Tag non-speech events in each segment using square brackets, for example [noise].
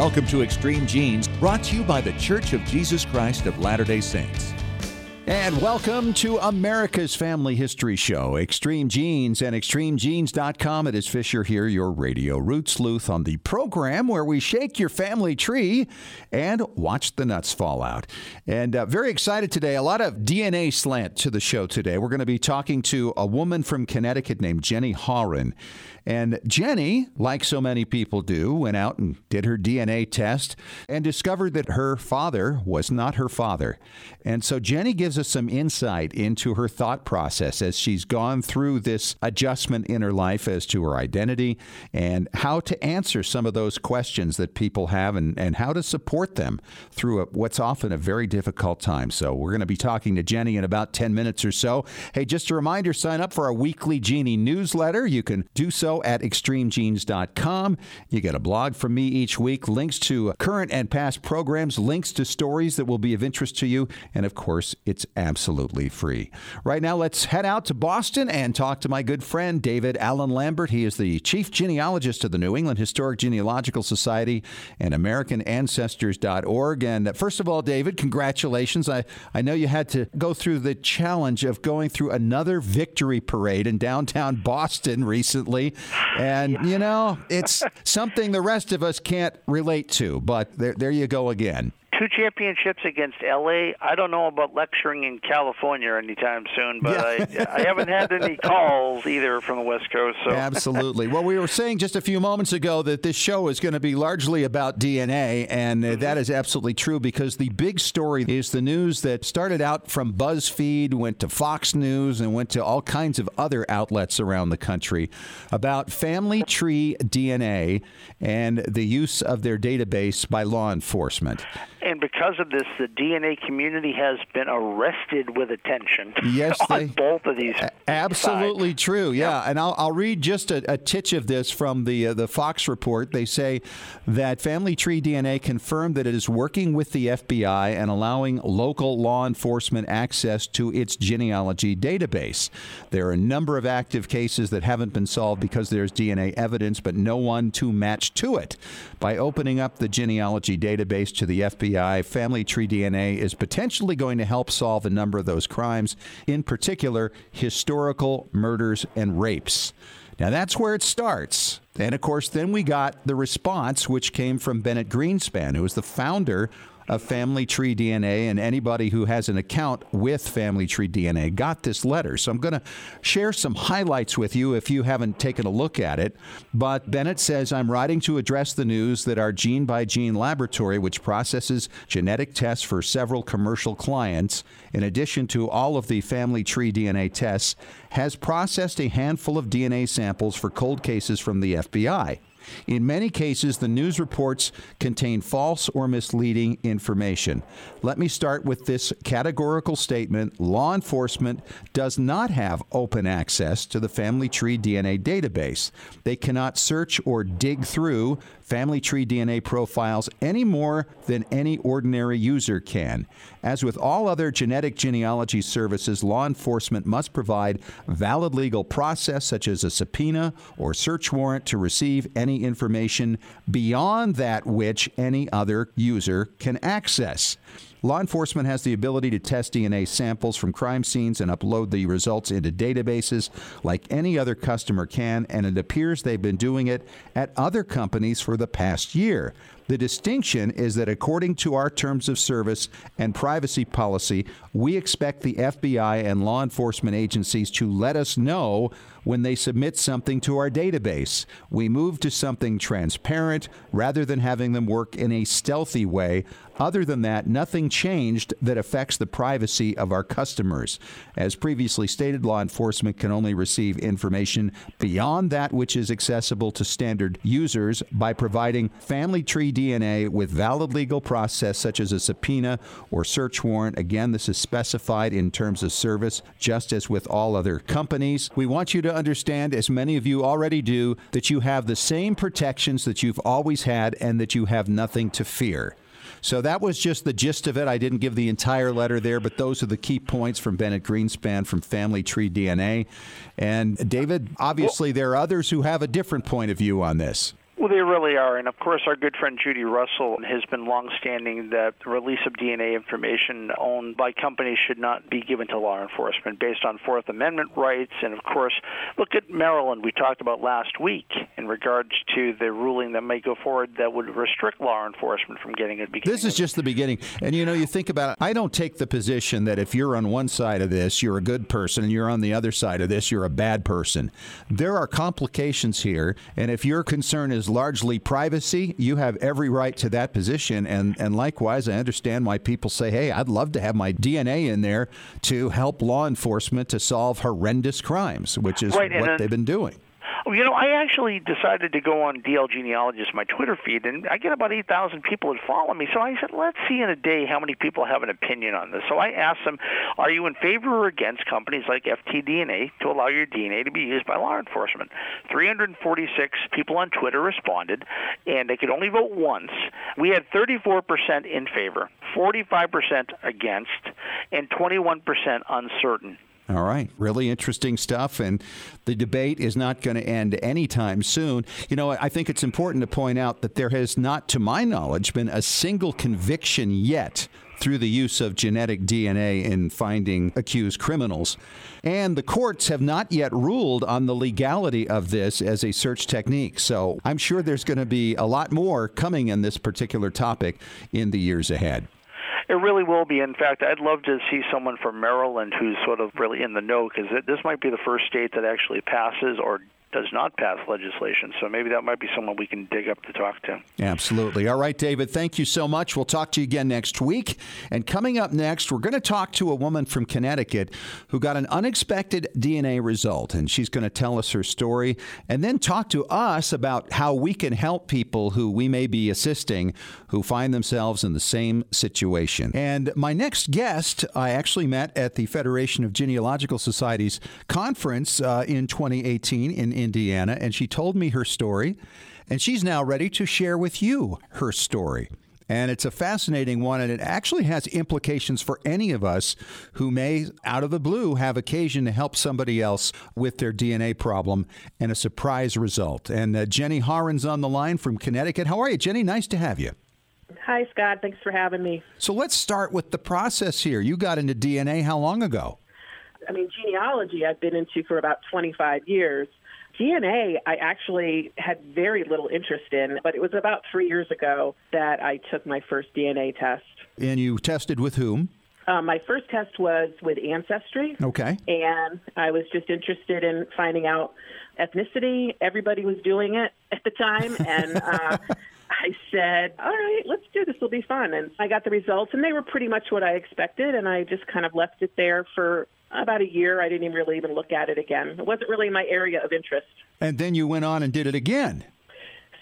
Welcome to Extreme Genes, brought to you by The Church of Jesus Christ of Latter day Saints. And welcome to America's Family History Show, Extreme Genes and ExtremeGenes.com. It is Fisher here, your radio root sleuth on the program where we shake your family tree and watch the nuts fall out. And uh, very excited today. A lot of DNA slant to the show today. We're going to be talking to a woman from Connecticut named Jenny Horan. And Jenny, like so many people do, went out and did her DNA test and discovered that her father was not her father. And so Jenny gives us some insight into her thought process as she's gone through this adjustment in her life as to her identity and how to answer some of those questions that people have and, and how to support them through a, what's often a very difficult time. So we're going to be talking to Jenny in about 10 minutes or so. Hey, just a reminder sign up for our weekly Genie newsletter. You can do so at extremegenes.com. You get a blog from me each week, links to current and past programs, links to stories that will be of interest to you, and of course, it's absolutely free. Right now, let's head out to Boston and talk to my good friend David Allen Lambert. He is the chief genealogist of the New England Historic Genealogical Society and AmericanAncestors.org. And uh, first of all, David, congratulations. I, I know you had to go through the challenge of going through another victory parade in downtown Boston recently. And, you know, it's something the rest of us can't relate to, but there, there you go again two championships against LA. I don't know about lecturing in California anytime soon, but yeah. I, I haven't had any [laughs] calls either from the West Coast. So. Absolutely. Well, we were saying just a few moments ago that this show is going to be largely about DNA, and mm-hmm. that is absolutely true because the big story is the news that started out from BuzzFeed, went to Fox News, and went to all kinds of other outlets around the country about family tree DNA and the use of their database by law enforcement and because of this, the DNA community has been arrested with attention. Yes, [laughs] on they, both of these. Absolutely sides. true. Yeah, yeah. and I'll, I'll read just a, a titch of this from the uh, the Fox report. They say that Family Tree DNA confirmed that it is working with the FBI and allowing local law enforcement access to its genealogy database. There are a number of active cases that haven't been solved because there's DNA evidence, but no one to match to it. By opening up the genealogy database to the FBI FBI, Family Tree DNA is potentially going to help solve a number of those crimes, in particular, historical murders and rapes. Now, that's where it starts. And of course, then we got the response, which came from Bennett Greenspan, who was the founder of Family Tree DNA, and anybody who has an account with Family Tree DNA got this letter. So I'm going to share some highlights with you if you haven't taken a look at it. But Bennett says, I'm writing to address the news that our gene by gene laboratory, which processes genetic tests for several commercial clients, in addition to all of the Family Tree DNA tests, has processed a handful of DNA samples for cold cases from the FBI. In many cases, the news reports contain false or misleading information. Let me start with this categorical statement law enforcement does not have open access to the family tree DNA database. They cannot search or dig through family tree DNA profiles any more than any ordinary user can. As with all other genetic genealogy services, law enforcement must provide valid legal process such as a subpoena or search warrant to receive any information beyond that which any other user can access. Law enforcement has the ability to test DNA samples from crime scenes and upload the results into databases like any other customer can, and it appears they've been doing it at other companies for the past year. The distinction is that according to our terms of service and privacy policy, we expect the FBI and law enforcement agencies to let us know when they submit something to our database. We move to something transparent rather than having them work in a stealthy way. Other than that, nothing changed that affects the privacy of our customers. As previously stated, law enforcement can only receive information beyond that which is accessible to standard users by providing family tree DNA with valid legal process such as a subpoena or search warrant. Again, this is specified in terms of service, just as with all other companies. We want you to understand, as many of you already do, that you have the same protections that you've always had and that you have nothing to fear. So that was just the gist of it. I didn't give the entire letter there, but those are the key points from Bennett Greenspan from Family Tree DNA. And David, obviously, there are others who have a different point of view on this. Well, they really are. And of course, our good friend Judy Russell has been longstanding that the release of DNA information owned by companies should not be given to law enforcement based on Fourth Amendment rights. And of course, look at Maryland, we talked about last week in regards to the ruling that may go forward that would restrict law enforcement from getting it. This is just the beginning. And you know, you think about it, I don't take the position that if you're on one side of this, you're a good person, and you're on the other side of this, you're a bad person. There are complications here. And if your concern is largely privacy, you have every right to that position. And, and likewise, I understand why people say, hey, I'd love to have my DNA in there to help law enforcement to solve horrendous crimes, which is right, what they've been doing. Well, you know, I actually decided to go on DL Genealogist, my Twitter feed, and I get about 8,000 people that follow me. So I said, let's see in a day how many people have an opinion on this. So I asked them, are you in favor or against companies like FTDNA to allow your DNA to be used by law enforcement? 346 people on Twitter responded, and they could only vote once. We had 34% in favor, 45% against, and 21% uncertain. All right. Really interesting stuff. And the debate is not going to end anytime soon. You know, I think it's important to point out that there has not, to my knowledge, been a single conviction yet through the use of genetic DNA in finding accused criminals. And the courts have not yet ruled on the legality of this as a search technique. So I'm sure there's going to be a lot more coming in this particular topic in the years ahead. It really will be. In fact, I'd love to see someone from Maryland who's sort of really in the know because this might be the first state that actually passes or does not pass legislation. So maybe that might be someone we can dig up to talk to. Absolutely. All right, David, thank you so much. We'll talk to you again next week. And coming up next, we're going to talk to a woman from Connecticut who got an unexpected DNA result. And she's going to tell us her story and then talk to us about how we can help people who we may be assisting who find themselves in the same situation. And my next guest, I actually met at the Federation of Genealogical Societies conference uh, in 2018 in Indiana, and she told me her story, and she's now ready to share with you her story. And it's a fascinating one, and it actually has implications for any of us who may, out of the blue, have occasion to help somebody else with their DNA problem and a surprise result. And uh, Jenny Horan's on the line from Connecticut. How are you, Jenny? Nice to have you. Hi, Scott. Thanks for having me. So let's start with the process here. You got into DNA how long ago? I mean, genealogy I've been into for about 25 years. DNA, I actually had very little interest in, but it was about three years ago that I took my first DNA test. And you tested with whom? Um, my first test was with Ancestry. Okay. And I was just interested in finding out ethnicity. Everybody was doing it at the time. And [laughs] uh, I said, all right, let's do this. It'll be fun. And I got the results, and they were pretty much what I expected. And I just kind of left it there for about a year. I didn't even really even look at it again. It wasn't really my area of interest. And then you went on and did it again.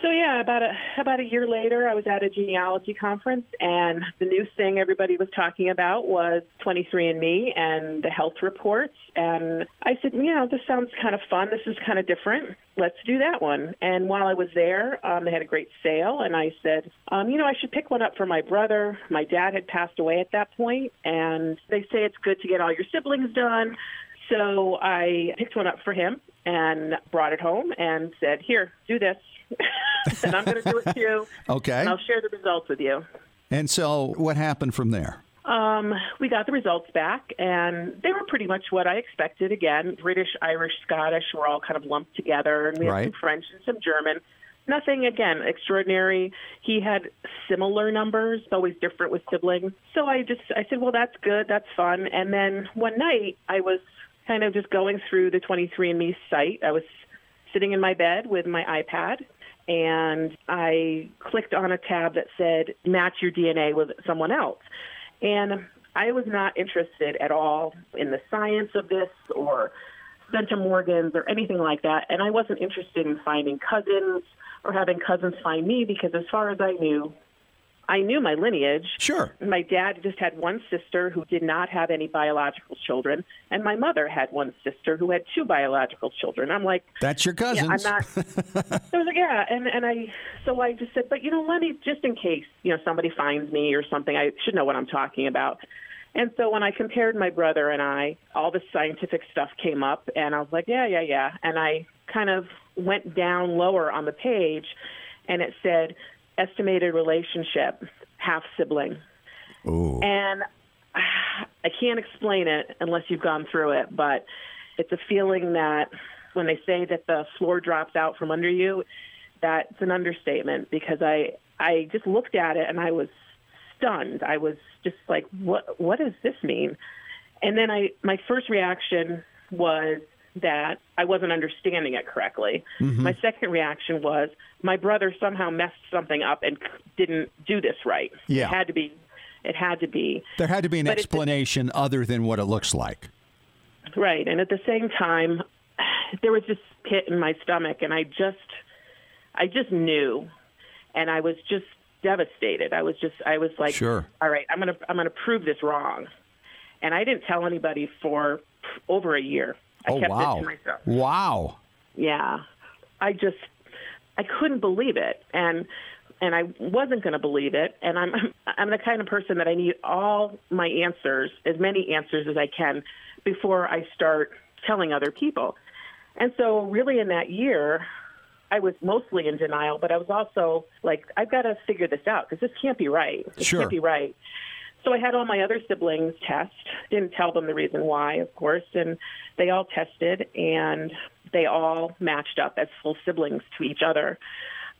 So yeah, about a about a year later, I was at a genealogy conference, and the new thing everybody was talking about was 23andMe and the health reports. And I said, you know, this sounds kind of fun. This is kind of different. Let's do that one. And while I was there, um, they had a great sale, and I said, um, you know, I should pick one up for my brother. My dad had passed away at that point, and they say it's good to get all your siblings done. So I picked one up for him and brought it home and said, here, do this. [laughs] and I'm going to do it too. Okay. And I'll share the results with you. And so, what happened from there? Um, we got the results back, and they were pretty much what I expected. Again, British, Irish, Scottish were all kind of lumped together, and we right. had some French and some German. Nothing, again, extraordinary. He had similar numbers, always different with siblings. So I just, I said, well, that's good, that's fun. And then one night, I was kind of just going through the 23andMe site. I was sitting in my bed with my iPad, and I clicked on a tab that said match your DNA with someone else. And I was not interested at all in the science of this or centimorgans or anything like that. And I wasn't interested in finding cousins or having cousins find me because, as far as I knew, I knew my lineage. Sure. My dad just had one sister who did not have any biological children, and my mother had one sister who had two biological children. I'm like, that's your cousins. Yeah, I'm not. [laughs] I was like, yeah, and and I so I just said, but you know, let me just in case you know somebody finds me or something, I should know what I'm talking about. And so when I compared my brother and I, all the scientific stuff came up, and I was like, yeah, yeah, yeah, and I kind of went down lower on the page and it said estimated relationship, half sibling. Ooh. And [sighs] I can't explain it unless you've gone through it, but it's a feeling that when they say that the floor drops out from under you, that's an understatement because I I just looked at it and I was stunned. I was just like, what what does this mean? And then I my first reaction was that I wasn't understanding it correctly. Mm-hmm. My second reaction was my brother somehow messed something up and didn't do this right. Yeah. It had to be it had to be There had to be an But explanation other than what it looks like. Right. And at the same time, [sighs] there was this pit in my stomach, and I just, I just knew, and I was just devastated. I was just, I was like, Sure. all right, I'm gonna, I'm gonna prove this wrong. And I didn't tell anybody for over a year. I oh kept wow. it to myself. Wow. Yeah. I just I couldn't believe it and and I wasn't going to believe it and I'm [laughs] I'm the kind of person that I need all my answers, as many answers as I can before I start telling other people. And so really in that year I was mostly in denial, but I was also like I've got to figure this out because this can't be right. This Sure. can't be right. So I had all my other siblings test. Didn't tell them the reason why, of course, and they all tested and they all matched up as full siblings to each other.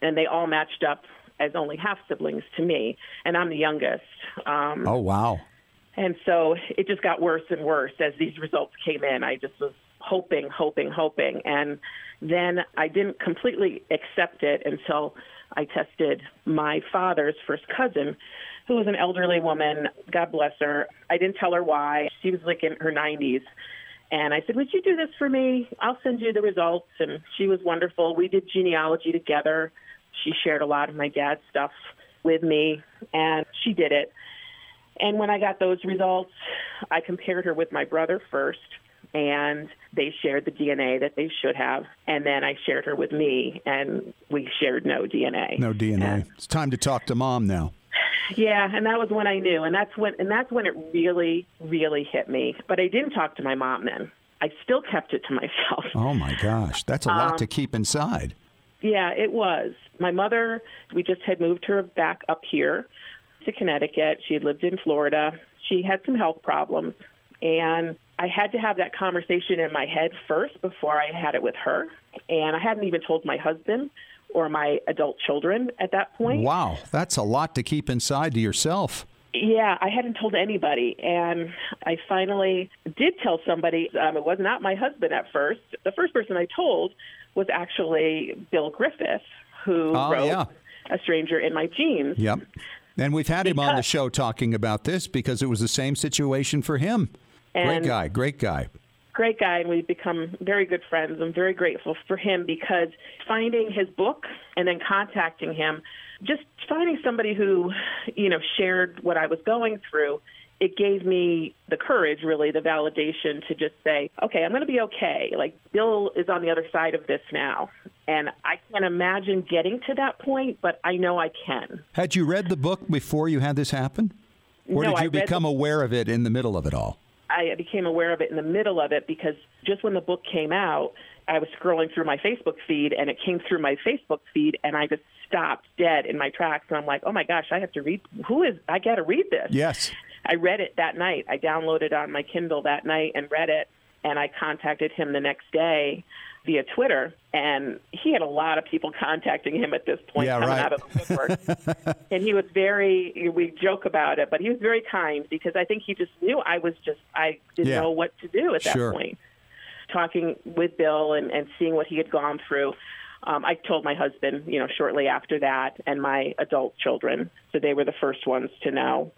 And they all matched up as only half siblings to me. And I'm the youngest. Um, Oh wow. and so it just got worse and worse as these results came in. I just was hoping, hoping, hoping. And then I didn't completely accept it until I tested my father's first cousin, who was an elderly woman. God bless her. I didn't tell her why. She was like in her 90s. And I said, Would you do this for me? I'll send you the results. And she was wonderful. We did genealogy together. She shared a lot of my dad's stuff with me, and she did it. And when I got those results, I compared her with my brother first, and they shared the DNA that they should have. And then I shared her with me, and we shared no DNA. No DNA. And- It's time to talk to mom now. Yeah, and that was when I knew, and that's when and that's when it really, really hit me. But I didn't talk to my mom then. I still kept it to myself. Oh my gosh, that's a Um, lot to keep inside. Yeah, it was. My mother, we just had moved her back up here to Connecticut. She had lived in Florida. She had some health problems. And I had to have that conversation in my head first before I had it with her. And I hadn't even told my husband or my adult children at that point. Wow, that's a lot to keep inside to yourself. Yeah, I hadn't told anybody, and I finally did tell somebody. Um, it was not my husband at first. The first person I told was actually Bill Griffeth, who Oh, wrote yeah. "A Stranger in My Genes." Yep. And we've had him on the show talking about this because it was the same situation for him. great guy, great guy. Great guy, and we've become very good friends. I'm very grateful for him because finding his book and then contacting him, just finding somebody who, you know, shared what I was going through. It gave me the courage, really, the validation to just say, okay, I'm going to be okay. Like, Bill is on the other side of this now. And I can't imagine getting to that point, but I know I can. Had you read the book before you had this happen? Or No, did I you read become aware of it in the middle of it all? I became aware of it in the middle of it because just when the book came out, I was scrolling through my Facebook feed and it came through my Facebook feed and I just stopped dead in my tracks and I'm like, oh my gosh, I have to read. Who is? I got to read this. Yes. I read it that night. I downloaded it on my Kindle that night and read it. And I contacted him the next day via Twitter. And he had a lot of people contacting him at this point Yeah, coming right. out of the woodwork. [laughs] and he was very, we joke about it, but he was very kind because I think he just knew I was just, I didn't Yeah. know what to do at that Sure. point. Talking with Bill and, and seeing what he had gone through. Um, I told my husband, you know, shortly after that, and my adult children, so they were the first ones to know.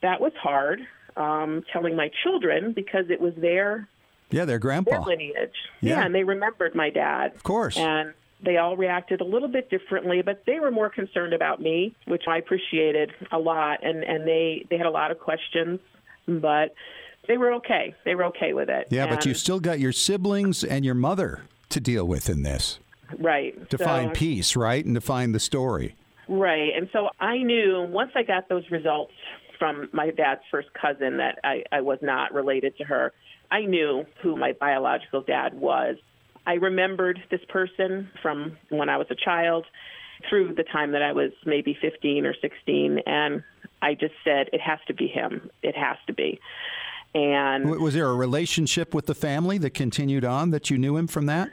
That was hard, um, telling my children because it was their Yeah, their grandpa. their lineage. Yeah. and they remembered my dad. Of course. And they all reacted a little bit differently, but they were more concerned about me, which I appreciated a lot. And, and they, they had a lot of questions, but they were okay. They were okay with it. Yeah, but you've still got your siblings and your mother to deal with in this right to So- find peace, right? And to find the story. Right. And so I knew once I got those results from my dad's first cousin that I, I was not related to her, I knew who my biological dad was. I remembered this person from when I was a child, through the time that I was maybe 15 or 16. And I just said, it has to be him. It has to be. And was there a relationship with the family that continued on that you knew him from that?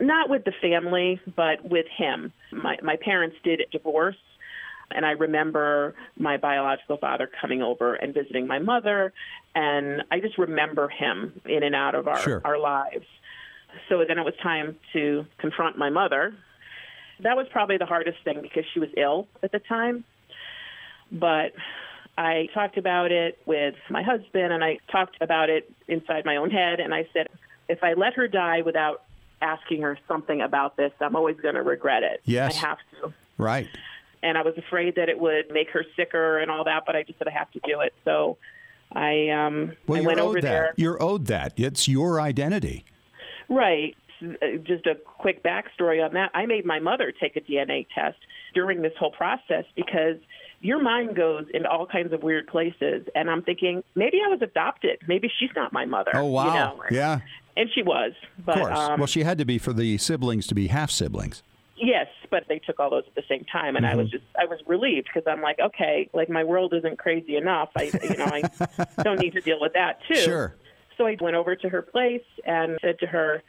Not with the family, but with him. My, my parents did divorce. And I remember my biological father coming over and visiting my mother. And I just remember him in and out of our, sure. our lives. So then it was time to confront my mother. That was probably the hardest thing because she was ill at the time. But I talked about it with my husband and I talked about it inside my own head. And I said, if I let her die without asking her something about this, I'm always going to regret it. Yes. I have to. Right. And I was afraid that it would make her sicker and all that, but I just said I have to do it. So I, um, well, I went over that. there. You're owed that. It's your identity. Right. Just a quick backstory on that. I made my mother take a DNA test during this whole process because your mind goes into all kinds of weird places. And I'm thinking, maybe I was adopted. Maybe she's not my mother. Oh, wow. You know? Yeah. And she was. But, of course. Um, well, she had to be for the siblings to be half siblings. Yes, but they took all those at the same time, and mm-hmm. I was just I was relieved because I'm like, okay, like my world isn't crazy enough. I you know I [laughs] don't need to deal with that too. Sure. So I went over to her place and said to her,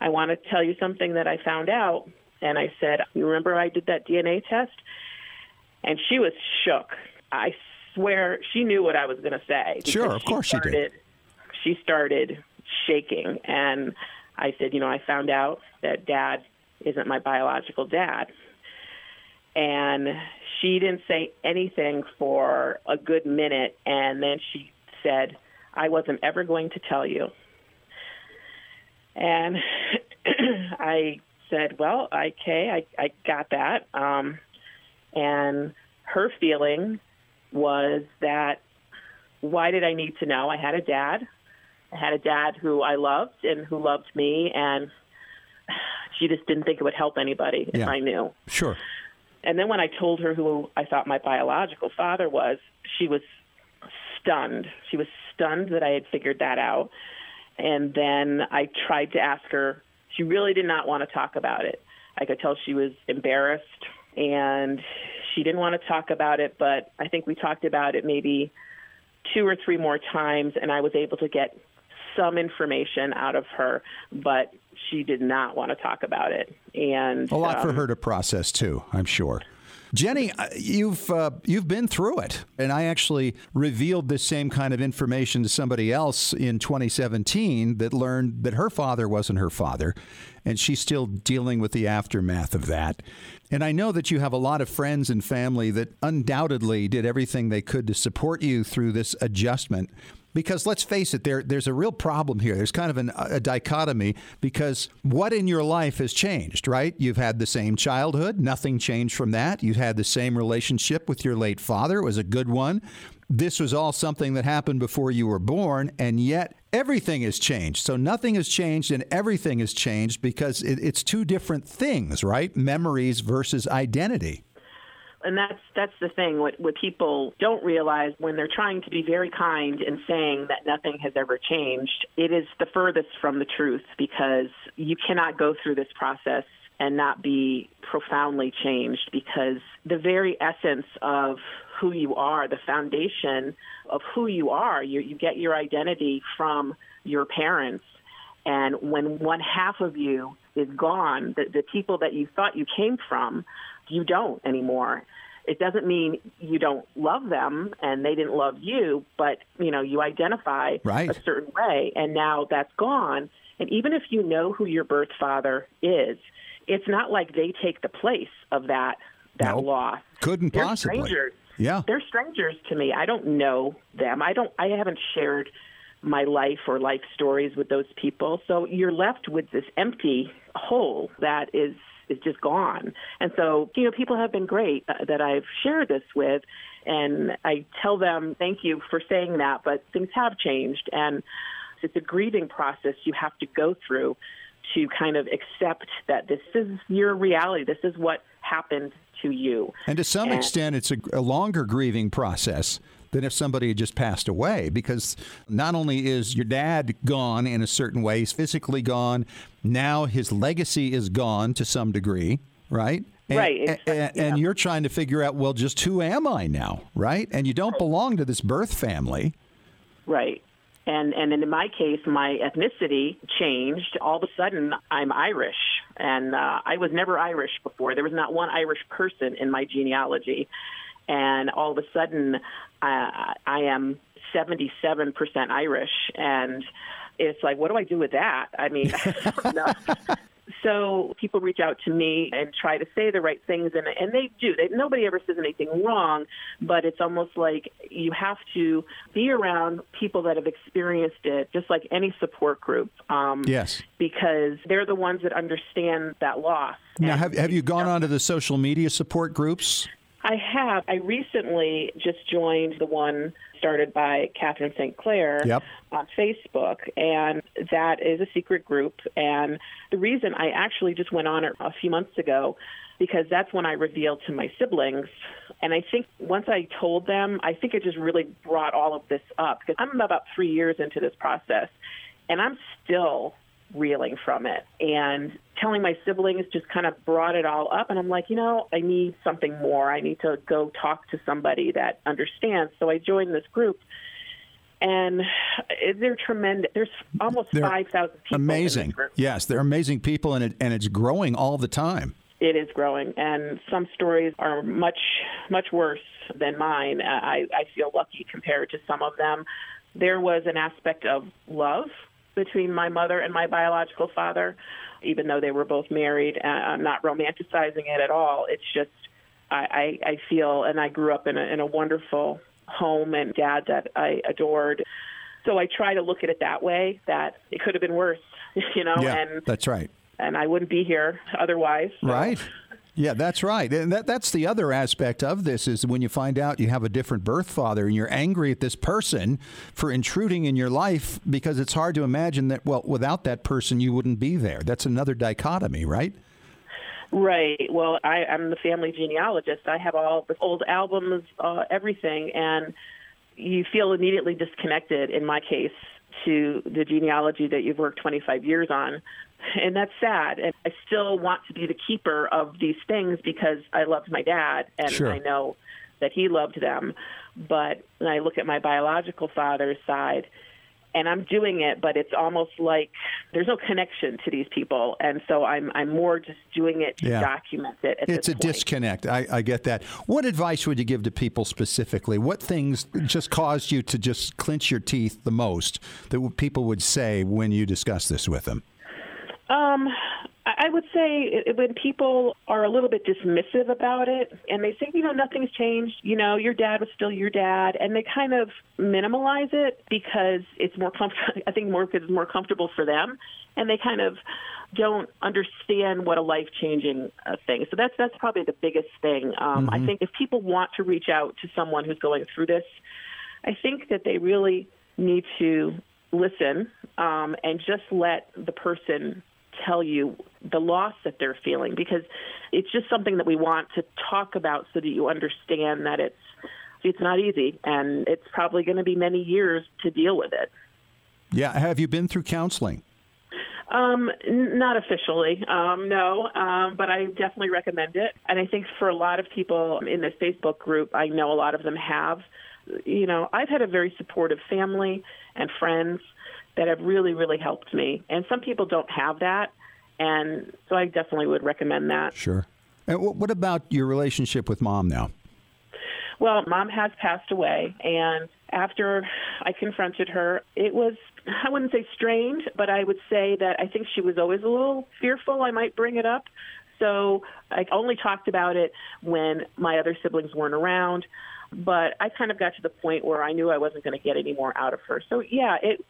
I want to tell you something that I found out. And I said, You remember I did that DNA test? And she was shook. I swear she knew what I was going to say. Sure, of course started, she did. She started shaking. And I said, You know, I found out that dad isn't my biological dad. And she didn't say anything for a good minute. And then she said, I wasn't ever going to tell you. And [clears throat] I said, Well, okay, I, I got that. Um, and her feeling was that why did I need to know? I had a dad. I had a dad who I loved and who loved me, and she just didn't think it would help anybody yeah. I knew. Sure. And then when I told her who I thought my biological father was, she was stunned. She was stunned that I had figured that out. And then I tried to ask her. She really did not want to talk about it. I could tell she was embarrassed and she didn't want to talk about it, but I think we talked about it maybe two or three more times and I was able to get some information out of her, but she did not want to talk about it. And a lot um, for her to process too, I'm sure. Jenny, uh, you've uh, you've been through it, and I actually revealed this same kind of information to somebody else in 2017 that learned that her father wasn't her father, and she's still dealing with the aftermath of that. And I know that you have a lot of friends and family that undoubtedly did everything they could to support you through this adjustment. Because let's face it, there there's a real problem here. There's kind of an, a dichotomy because what in your life has changed, right? You've had the same childhood, nothing changed from that. You've had the same relationship with your late father, it was a good one. This was all something that happened before you were born, and yet everything has changed. So nothing has changed and everything has changed because it, it's two different things, right? Memories versus identity and that's that's the thing what what people don't realize when they're trying to be very kind and saying that nothing has ever changed it is the furthest from the truth because you cannot go through this process and not be profoundly changed because the very essence of who you are the foundation of who you are you you get your identity from your parents. And when one half of you is gone the, the people that you thought you came from you don't anymore. It doesn't mean you don't love them and they didn't love you, but you know you identify right. a certain way, and now that's gone. And even if you know who your birth father is, it's not like they take the place of that that nope. loss. Couldn't They're possibly. Strangers. Yeah, they're strangers to me. I don't know them. I don't. I haven't shared my life or life stories with those people. So you're left with this empty hole that is is just gone. And so, you know, people have been great uh, that I've shared this with, and I tell them thank you for saying that, but things have changed, and it's a grieving process you have to go through to kind of accept that this is your reality. This is what happened to you. And to some and, extent, it's a, a longer grieving process than if somebody had just passed away because not only is your dad gone in a certain way, he's physically gone, now his legacy is gone to some degree, right? And, right. And, yeah. and, you're trying to figure out, well, just who am I now, right? And you don't belong to this birth family. Right. And and in my case, my ethnicity changed. All of a sudden, I'm Irish, and uh, I was never Irish before. There was not one Irish person in my genealogy, and all of a sudden, uh, I am 77% Irish, and it's like, what do I do with that? I mean, [laughs] so people reach out to me and try to say the right things, and and they do. They, nobody ever says anything wrong, but it's almost like you have to be around people that have experienced it, just like any support group. Um, yes, because they're the ones that understand that loss. Now, have have you gone onto the social media support groups? I have. I recently just joined the one started by Catherine St. Clair yep. on Facebook, and that is a secret group. And the reason I actually just went on it a few months ago because that's when I revealed to my siblings. And I think once I told them, I think it just really brought all of this up because I'm about three years into this process, and I'm still reeling from it. And telling my siblings just kind of brought it all up. And I'm like, you know, I need something more. I need to go talk to somebody that understands. So I joined this group. And they're tremendous. There's almost 5,000 people. Amazing. Yes, they're amazing people, and, it, and it's growing all the time. It is growing, and some stories are much, much worse than mine. I, I feel lucky compared to some of them. There was an aspect of love between my mother and my biological father, even though they were both married. I'm not romanticizing it at all. It's just I, I, I feel, and I grew up in a, in a wonderful home and dad that I adored. So I try to look at it that way. That it could have been worse, [laughs] you know. Yeah, and that's right. And I wouldn't be here otherwise. So. Right. Yeah, that's right. And that, that's the other aspect of this is when you find out you have a different birth father and you're angry at this person for intruding in your life because it's hard to imagine that, well, without that person, you wouldn't be there. That's another dichotomy, right? Right. Well, I, I'm the family genealogist. I have all the old albums, uh, everything, and you feel immediately disconnected, in my case, to the genealogy that you've worked 25 years on [laughs] and that's sad. And I still want to be the keeper of these things because I loved my dad, and sure. I know that he loved them. But when I look at my biological father's side, and I'm doing it, but it's almost like there's no connection to these people, and so I'm I'm more just doing it to yeah. document it. it's a point. disconnect. I, I get that. What advice would you give to people specifically? What things just caused you to just clench your teeth the most that people would say when you discuss this with them? Um, I would say when people are a little bit dismissive about it and they say, you know, nothing's changed, you know, your dad was still your dad, and they kind of minimalize it because it's more comfortable, [laughs] I think more because it's more comfortable for them, and they kind of don't understand what a life changing uh, thing. So that's that's probably the biggest thing. Um, mm-hmm. I think if people want to reach out to someone who's going through this, I think that they really need to listen um, and just let the person tell you the loss that they're feeling because it's just something that we want to talk about so that you understand that it's it's not easy and it's probably going to be many years to deal with it. Yeah, have you been through counseling? Um, n- not officially, um, no, um, but I definitely recommend it. And I think for a lot of people in this Facebook group, I know a lot of them have. You know, I've had a very supportive family and friends that have really, really helped me. And some people don't have that. And so I definitely would recommend that. Sure. And what about your relationship with mom now? Well, mom has passed away. And after I confronted her, it was, I wouldn't say strained, but I would say that I think she was always a little fearful I might bring it up. So I only talked about it when my other siblings weren't around. But I kind of got to the point where I knew I wasn't going to get any more out of her. So yeah, it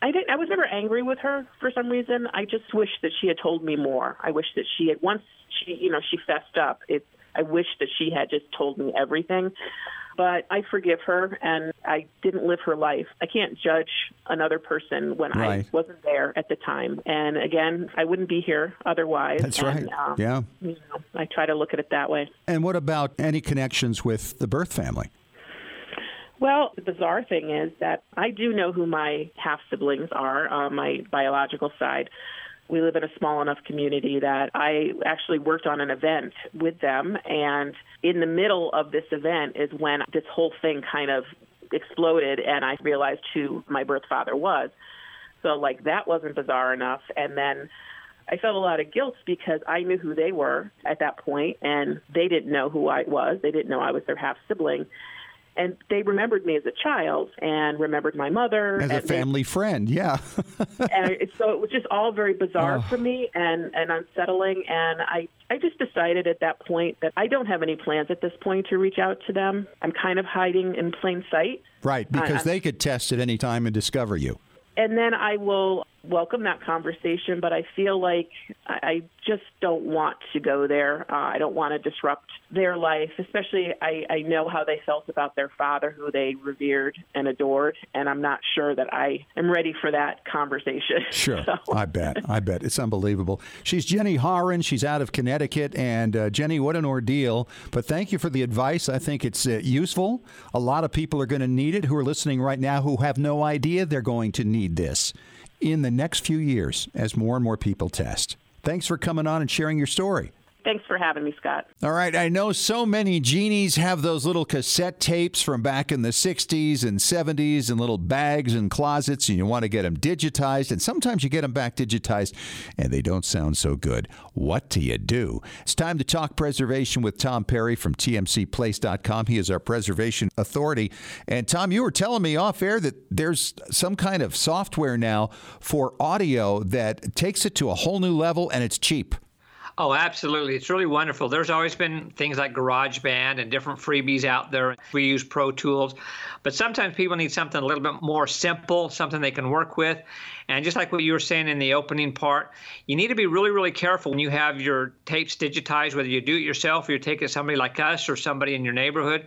I didn't. I was never angry with her for some reason. I just wish that she had told me more. I wish that she had once she, you know, she fessed up. It. I wish that she had just told me everything. But I forgive her, and I didn't live her life. I can't judge another person when right. I wasn't there at the time. And again, I wouldn't be here otherwise. That's and, right. Uh, yeah. You know, I try to look at it that way. And what about any connections with the birth family? Well, the bizarre thing is that I do know who my half siblings are on my biological side. we live in a small enough community that I actually worked on an event with them. And in the middle of this event is when this whole thing kind of exploded, and I realized who my birth father was. So, like, that wasn't bizarre enough. And then I felt a lot of guilt because I knew who they were at that point, and they didn't know who I was. They didn't know I was their half sibling and they remembered me as a child and remembered my mother as a family they, friend yeah. [laughs] And it, so it was just all very bizarre oh. for me and and unsettling. And i i just decided at that point that i don't have any plans at this point to reach out to them. I'm kind of hiding in plain sight. Right because uh, they could test at any time and discover you. And then I will welcome that conversation, but I feel like I just don't want to go there. Uh, I don't want to disrupt their life, especially I, I know how they felt about their father, who they revered and adored, and I'm not sure that I am ready for that conversation. [laughs] Sure, so. I bet. I bet. It's unbelievable. She's Jenny Horan. She's out of Connecticut. And uh, Jenny, what an ordeal. But thank you for the advice. I think it's uh, useful. A lot of people are going to need it who are listening right now who have no idea they're going to need this in the next few years as more and more people test. Thanks for coming on and sharing your story. Thanks for having me, Scott. All right. I know so many genies have those little cassette tapes from back in the 60s and 70s in little bags and closets, and you want to get them digitized. And sometimes you get them back digitized and they don't sound so good. What do you do? It's time to talk preservation with Tom Perry from TMCPlace.com. He is our preservation authority. And Tom, you were telling me off air that there's some kind of software now for audio that takes it to a whole new level and it's cheap. Oh, absolutely. It's really wonderful. There's always been things like GarageBand and different freebies out there. We use Pro Tools, but sometimes people need something a little bit more simple, something they can work with. And just like what you were saying in the opening part, you need to be really, really careful when you have your tapes digitized, whether you do it yourself or you take it somebody like us or somebody in your neighborhood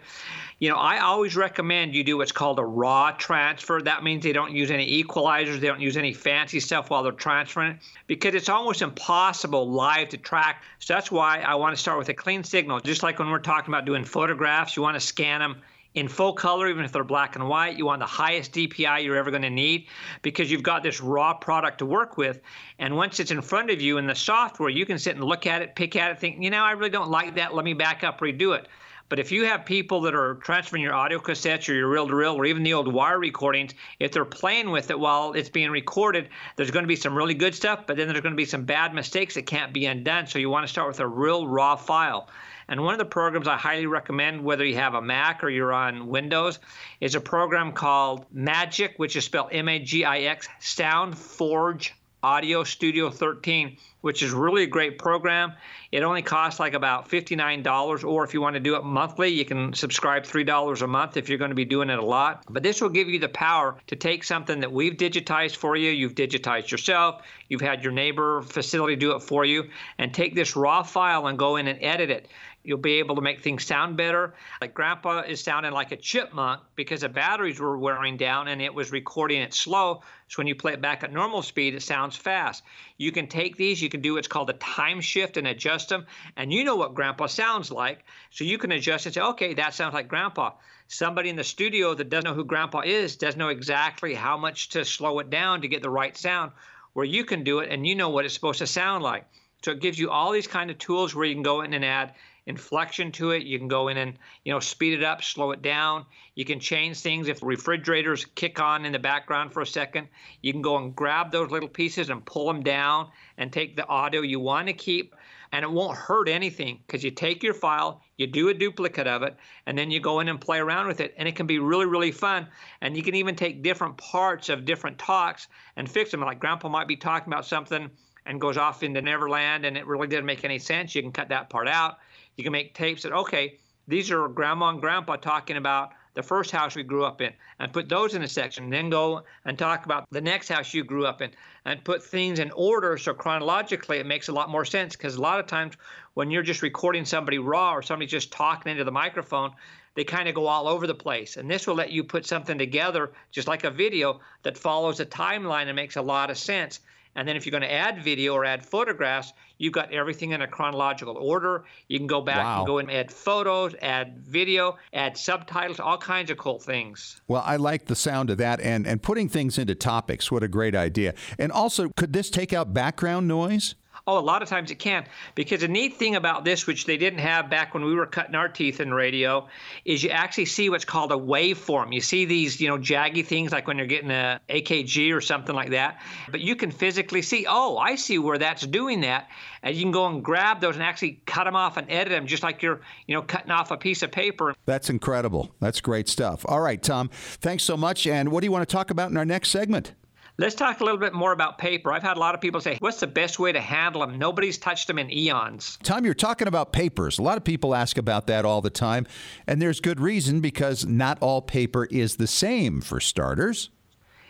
you know, I always recommend you do what's called a raw transfer. That means they don't use any equalizers, they don't use any fancy stuff while they're transferring it because it's almost impossible live to track. So that's why I want to start with a clean signal. Just like when we're talking about doing photographs, you want to scan them in full color, even if they're black and white. You want the highest DPI you're ever going to need because you've got this raw product to work with. And once it's in front of you in the software, you can sit and look at it, pick at it, think, you know, I really don't like that. Let me back up, redo it. But if you have people that are transferring your audio cassettes or your reel to reel or even the old wire recordings, if they're playing with it while it's being recorded, there's going to be some really good stuff, but then there's going to be some bad mistakes that can't be undone. So you want to start with a real raw file. And one of the programs I highly recommend, whether you have a Mac or you're on Windows, is a program called Magic, which is spelled M A G I X, SoundForge Audio Studio 13, which is really a great program. It only costs like about $59, or if you want to do it monthly, you can subscribe $3 a month if you're going to be doing it a lot. But this will give you the power to take something that we've digitized for you, you've digitized yourself, you've had your neighbor facility do it for you, and take this raw file and go in and edit it. You'll be able to make things sound better. Like Grandpa is sounding like a chipmunk because the batteries were wearing down and it was recording it slow. So when you play it back at normal speed, it sounds fast. You can take these, you can do what's called a time shift and adjust them. And you know what Grandpa sounds like. So you can adjust and say, okay, that sounds like Grandpa. Somebody in the studio that doesn't know who Grandpa is doesn't know exactly how much to slow it down to get the right sound, where you can do it and you know what it's supposed to sound like. So it gives you all these kind of tools where you can go in and add inflection to it. You can go in and you know speed it up, slow it down. You can change things if refrigerators kick on in the background for a second. You can go and grab those little pieces and pull them down and take the audio you want to keep. And it won't hurt anything because you take your file, you do a duplicate of it, and then you go in and play around with it. And it can be really, really fun. And you can even take different parts of different talks and fix them. Like Grandpa might be talking about something and goes off into Neverland and it really didn't make any sense. You can cut that part out. You can make tapes that, okay, these are grandma and grandpa talking about the first house we grew up in and put those in a section. Then go and talk about the next house you grew up in and put things in order so chronologically it makes a lot more sense because a lot of times when you're just recording somebody raw or somebody just talking into the microphone, they kind of go all over the place. And this will let you put something together just like a video that follows a timeline and makes a lot of sense And then if you're going to add video or add photographs, you've got everything in a chronological order. You can go back Wow. and go and add photos, add video, add subtitles, all kinds of cool things. Well, I like the sound of that and, and putting things into topics. What a great idea. And also, could this take out background noise? Oh, a lot of times it can. Because the neat thing about this, which they didn't have back when we were cutting our teeth in radio, is you actually see what's called a waveform. You see these, you know, jaggy things like when you're getting a EKG or something like that. But you can physically see, oh, I see where that's doing that. And you can go and grab those and actually cut them off and edit them just like you're, you know, cutting off a piece of paper. That's incredible. That's great stuff. All right, Tom, thanks so much. And what do you want to talk about in our next segment? Let's talk a little bit more about paper. I've had a lot of people say, what's the best way to handle them? Nobody's touched them in eons. Tom, you're talking about papers. A lot of people ask about that all the time. And there's good reason because not all paper is the same, for starters.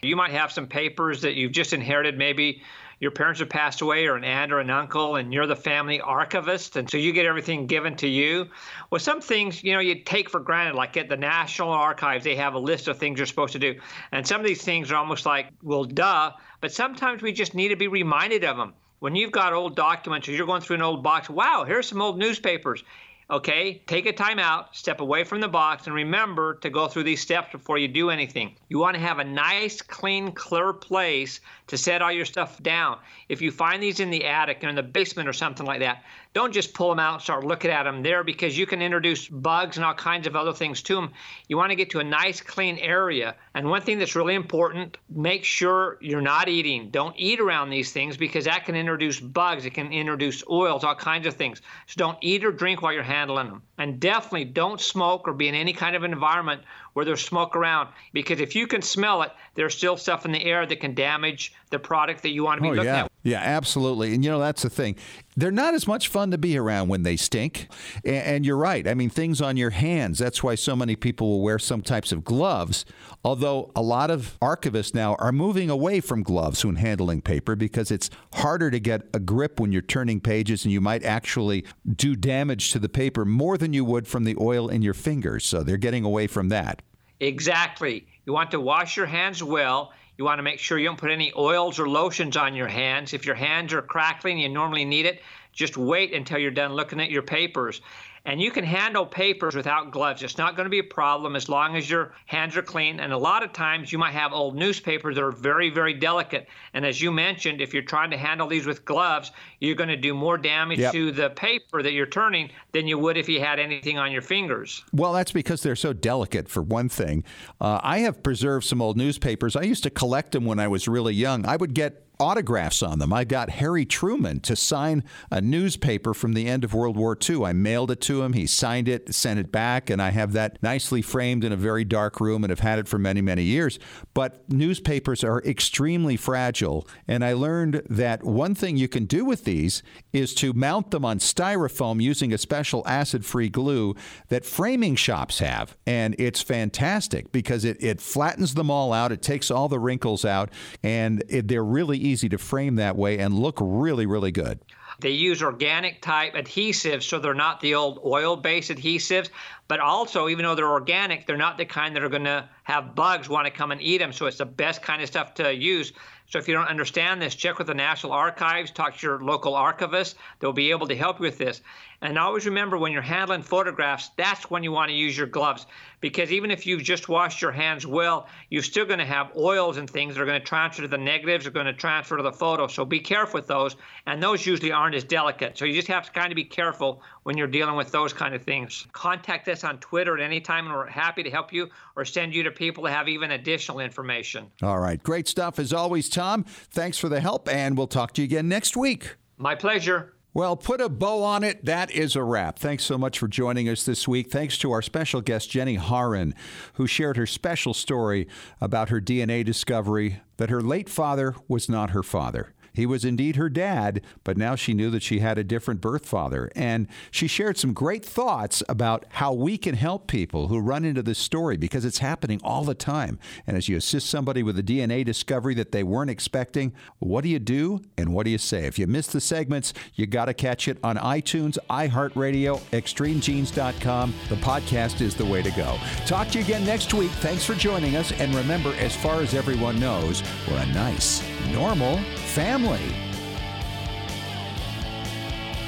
You might have some papers that you've just inherited. Maybe your parents have passed away, or an aunt or an uncle, and you're the family archivist, and so you get everything given to you. Well, some things you know you take for granted, like at the National Archives, they have a list of things you're supposed to do, and some of these things are almost like, well, duh. But sometimes we just need to be reminded of them. When you've got old documents, or you're going through an old box, wow, here's some old newspapers. Okay, take a time out, step away from the box, and remember to go through these steps before you do anything. You want to have a nice, clean, clear place to set all your stuff down. If you find these in the attic or in the basement or something like that, don't just pull them out and start looking at them there because you can introduce bugs and all kinds of other things to them. You want to get to a nice, clean area. And one thing that's really important make sure you're not eating. Don't eat around these things because that can introduce bugs, it can introduce oils, all kinds of things. So don't eat or drink while you're handling them. And definitely don't smoke or be in any kind of environment where there's smoke around because if you can smell it, there's still stuff in the air that can damage the product that you want to be Oh, looking yeah. at. Yeah, absolutely. And you know, that's the thing. They're not as much fun to be around when they stink. And you're right. I mean, things on your hands. That's why so many people will wear some types of gloves. Although a lot of archivists now are moving away from gloves when handling paper because it's harder to get a grip when you're turning pages and you might actually do damage to the paper more than you would from the oil in your fingers. So they're getting away from that. Exactly. You want to wash your hands well. You want to make sure you don't put any oils or lotions on your hands. If your hands are crackling, you normally need it. Just wait until you're done looking at your papers. And you can handle papers without gloves. It's not going to be a problem as long as your hands are clean. And a lot of times you might have old newspapers that are very, very delicate. And as you mentioned, if you're trying to handle these with gloves, you're going to do more damage Yep. to the paper that you're turning than you would if you had anything on your fingers. Well, that's because they're so delicate, for one thing. Uh, I have preserved some old newspapers. I used to collect them when I was really young. I would get autographs on them. I got Harry Truman to sign a newspaper from the end of World War II. I mailed it to him. He signed it, sent it back, and I have that nicely framed in a very dark room and have had it for many, many years. But newspapers are extremely fragile, and I learned that one thing you can do with these is to mount them on styrofoam using a special acid-free glue that framing shops have. And it's fantastic because it, it flattens them all out, it takes all the wrinkles out, and it, they're really easy to frame that way and look really, really good. They use organic type adhesives, so they're not the old oil based adhesives. But also, even though they're organic, they're not the kind that are going to have bugs want to come and eat them. So it's the best kind of stuff to use. So if you don't understand this, check with the National Archives, talk to your local archivist. They'll be able to help you with this. And always remember when you're handling photographs, that's when you want to use your gloves. Because even if you've just washed your hands well, you're still going to have oils and things that are going to transfer to the negatives, are going to transfer to the photo. So be careful with those. And those usually aren't as delicate. So you just have to kind of be careful when you're dealing with those kind of things. Contact us on Twitter at any time, and we're happy to help you or send you to people that have even additional information. All right. Great stuff as always, Tom. Thanks for the help, and we'll talk to you again next week. My pleasure. Well, put a bow on it. That is a wrap. Thanks so much for joining us this week. Thanks to our special guest, Jenny Haran, who shared her special story about her DNA discovery that her late father was not her father. He was indeed her dad, but now she knew that she had a different birth father. And she shared some great thoughts about how we can help people who run into this story because it's happening all the time. And as you assist somebody with a DNA discovery that they weren't expecting, what do you do and what do you say? If you missed the segments, you got to catch it on iTunes, iHeartRadio, extremegenes.com. The podcast is the way to go. Talk to you again next week. Thanks for joining us. And remember, as far as everyone knows, we're a nice normal family.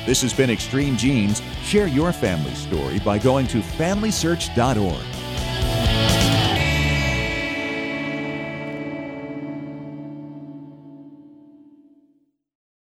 This has been Extreme Genes. Share your family story by going to FamilySearch.org.